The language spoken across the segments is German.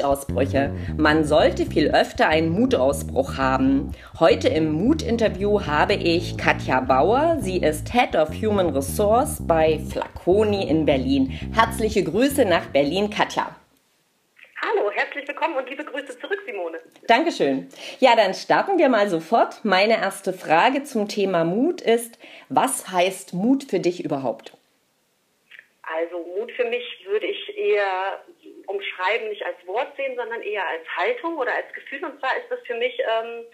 Mutausbrüche. Man sollte viel öfter einen Mutausbruch haben. Heute im Mut-Interview habe ich Katja Bauer. Sie ist Head of Human Resource bei Flaconi in Berlin. Herzliche Grüße nach Berlin, Katja. Hallo, herzlich willkommen und liebe Grüße zurück, Simone. Dankeschön. Ja, dann starten wir mal sofort. Meine erste Frage zum Thema Mut ist, was heißt Mut für dich überhaupt? Also Mut für mich würde ich eher umschreiben, nicht als Wort sehen, sondern eher als Haltung oder als Gefühl. Und zwar ist das für mich ähm,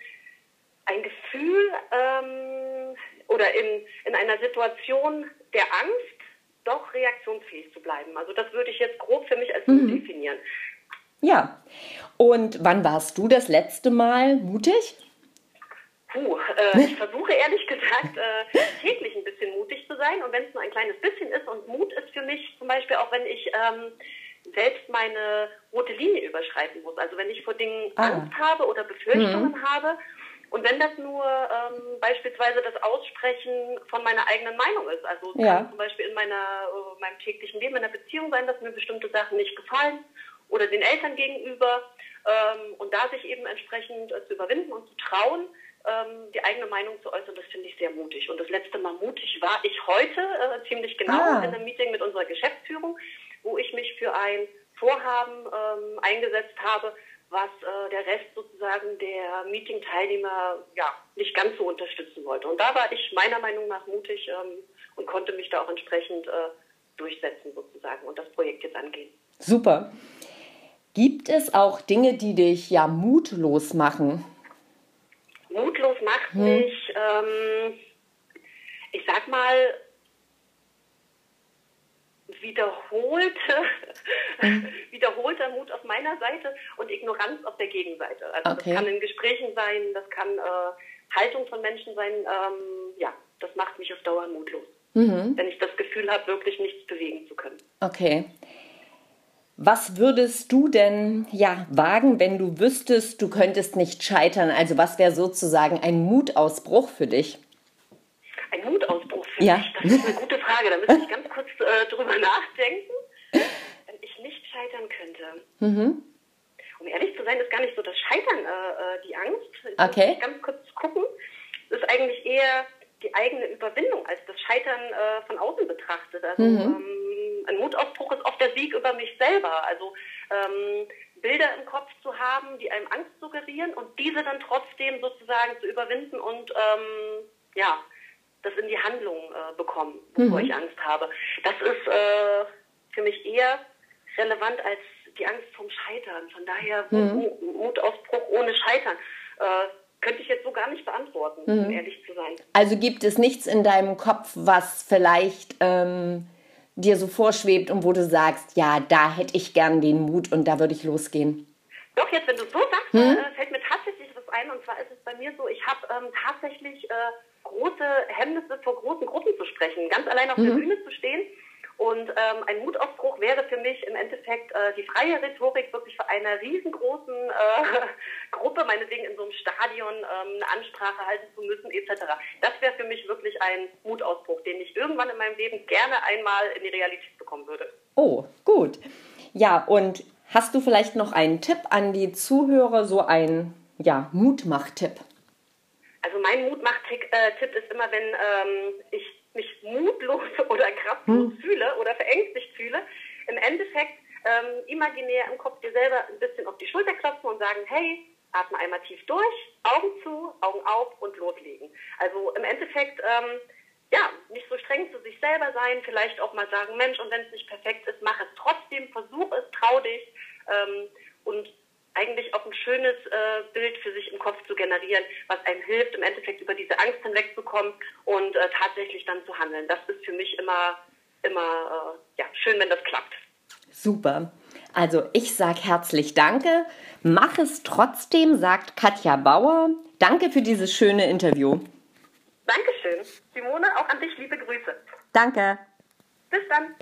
ein Gefühl ähm, oder in, in einer Situation der Angst doch reaktionsfähig zu bleiben. Also das würde ich jetzt grob für mich als Mut mhm. definieren. Ja. Und wann warst du das letzte Mal mutig? Puh, äh, ich versuche ehrlich gesagt äh, täglich ein bisschen mutig zu sein und wenn es nur ein kleines bisschen ist und Mut ist für mich zum Beispiel auch, wenn ich ähm, selbst meine rote Linie überschreiten muss. Also wenn ich vor Dingen ah. Angst habe oder Befürchtungen mhm. habe und wenn das nur ähm, beispielsweise das Aussprechen von meiner eigenen Meinung ist. Also ja. kann zum Beispiel in meiner, äh, meinem täglichen Leben, in einer Beziehung sein, dass mir bestimmte Sachen nicht gefallen oder den Eltern gegenüber ähm, und da sich eben entsprechend äh, zu überwinden und zu trauen, ähm, die eigene Meinung zu äußern, das finde ich sehr mutig. Und das letzte Mal mutig war ich heute äh, ziemlich genau ah. in einem Meeting mit unserer Geschäftsführung, wo ich mich für ein Vorhaben ähm, eingesetzt habe, was äh, der Rest sozusagen der Meeting-Teilnehmer ja, nicht ganz so unterstützen wollte. Und da war ich meiner Meinung nach mutig ähm, und konnte mich da auch entsprechend äh, durchsetzen sozusagen und das Projekt jetzt angehen. Super. Gibt es auch Dinge, die dich ja mutlos machen? Mutlos macht hm. mich, ähm, ich sag mal, wiederholte, hm. wiederholter Mut auf meiner Seite und Ignoranz auf der Gegenseite. Also okay. das kann in Gesprächen sein, das kann äh, Haltung von Menschen sein. Ähm, ja, das macht mich auf Dauer mutlos. Mhm. Wenn ich das Gefühl habe, wirklich nichts bewegen zu können. Okay. Was würdest du denn ja wagen, wenn du wüsstest, du könntest nicht scheitern? Also was wäre sozusagen ein Mutausbruch für dich? Ja. Das ist eine gute Frage. Da müsste ich ganz kurz äh, drüber nachdenken. Wenn ich nicht scheitern könnte. Mhm. Um ehrlich zu sein, ist gar nicht so das Scheitern äh, äh die Angst. Ich okay. Muss ganz kurz gucken. Es ist eigentlich eher die eigene Überwindung als das Scheitern äh, von außen betrachtet. Also mhm. ähm, ein Mutausbruch ist oft der Sieg über mich selber. Also ähm, Bilder im Kopf zu haben, die einem Angst suggerieren und diese dann trotzdem sozusagen zu überwinden und ähm, ja, das in die Handlung äh, bekommen, bevor mhm. ich Angst habe. Das ist äh, für mich eher relevant als die Angst vom Scheitern. Von daher mhm. Mutausbruch ohne Scheitern. Äh, könnte ich jetzt so gar nicht beantworten, mhm. um ehrlich zu sein. Also gibt es nichts in deinem Kopf, was vielleicht ähm, dir so vorschwebt und wo du sagst, ja, da hätte ich gern den Mut und da würde ich losgehen? Doch, jetzt, wenn du so sagst, hm? äh, fällt mir tatsächlich was ein. Und zwar ist es bei mir so, ich habe ähm, tatsächlich äh, große Hemmnisse, vor großen Gruppen zu sprechen. Ganz allein auf mhm. der Bühne zu stehen und ähm, ein Mutaufbruch wäre für mich im Endeffekt äh, die freie Rhetorik wirklich vor einer riesengroßen äh, Gruppe, meinetwegen in so einem Stadion ähm, eine Ansprache halten zu müssen, etc. Das wäre für mich wirklich ein Mutausbruch, den ich irgendwann in meinem Leben gerne einmal in die Realität bekommen würde. Oh, gut. Ja, und hast du vielleicht noch einen Tipp an die Zuhörer, so ein ja, Mutmach-Tipp? Äh, ist immer, wenn ähm, ich mich mutlos oder kraftlos hm. fühle oder verängstigt fühle, im Endeffekt ähm, imaginär im Kopf dir selber ein bisschen auf die Schulter klopfen und sagen, hey, atme einmal tief durch, Augen zu, Augen auf und loslegen. Also im Endeffekt, ähm, ja, nicht so streng zu sich selber sein, vielleicht auch mal sagen, Mensch, und wenn es nicht perfekt ist, mach es trotzdem, versuch es, trau dich ähm, und eigentlich auch ein schönes äh, Bild für sich im Kopf zu generieren, was einem hilft, im Endeffekt über diese Angst hinwegzukommen und äh, tatsächlich dann zu handeln. Das ist für mich immer, immer äh, ja, schön, wenn das klappt. Super. Also ich sage herzlich Danke. Mach es trotzdem, sagt Katja Bauer. Danke für dieses schöne Interview. Dankeschön. Simone, auch an dich liebe Grüße. Danke. Bis dann.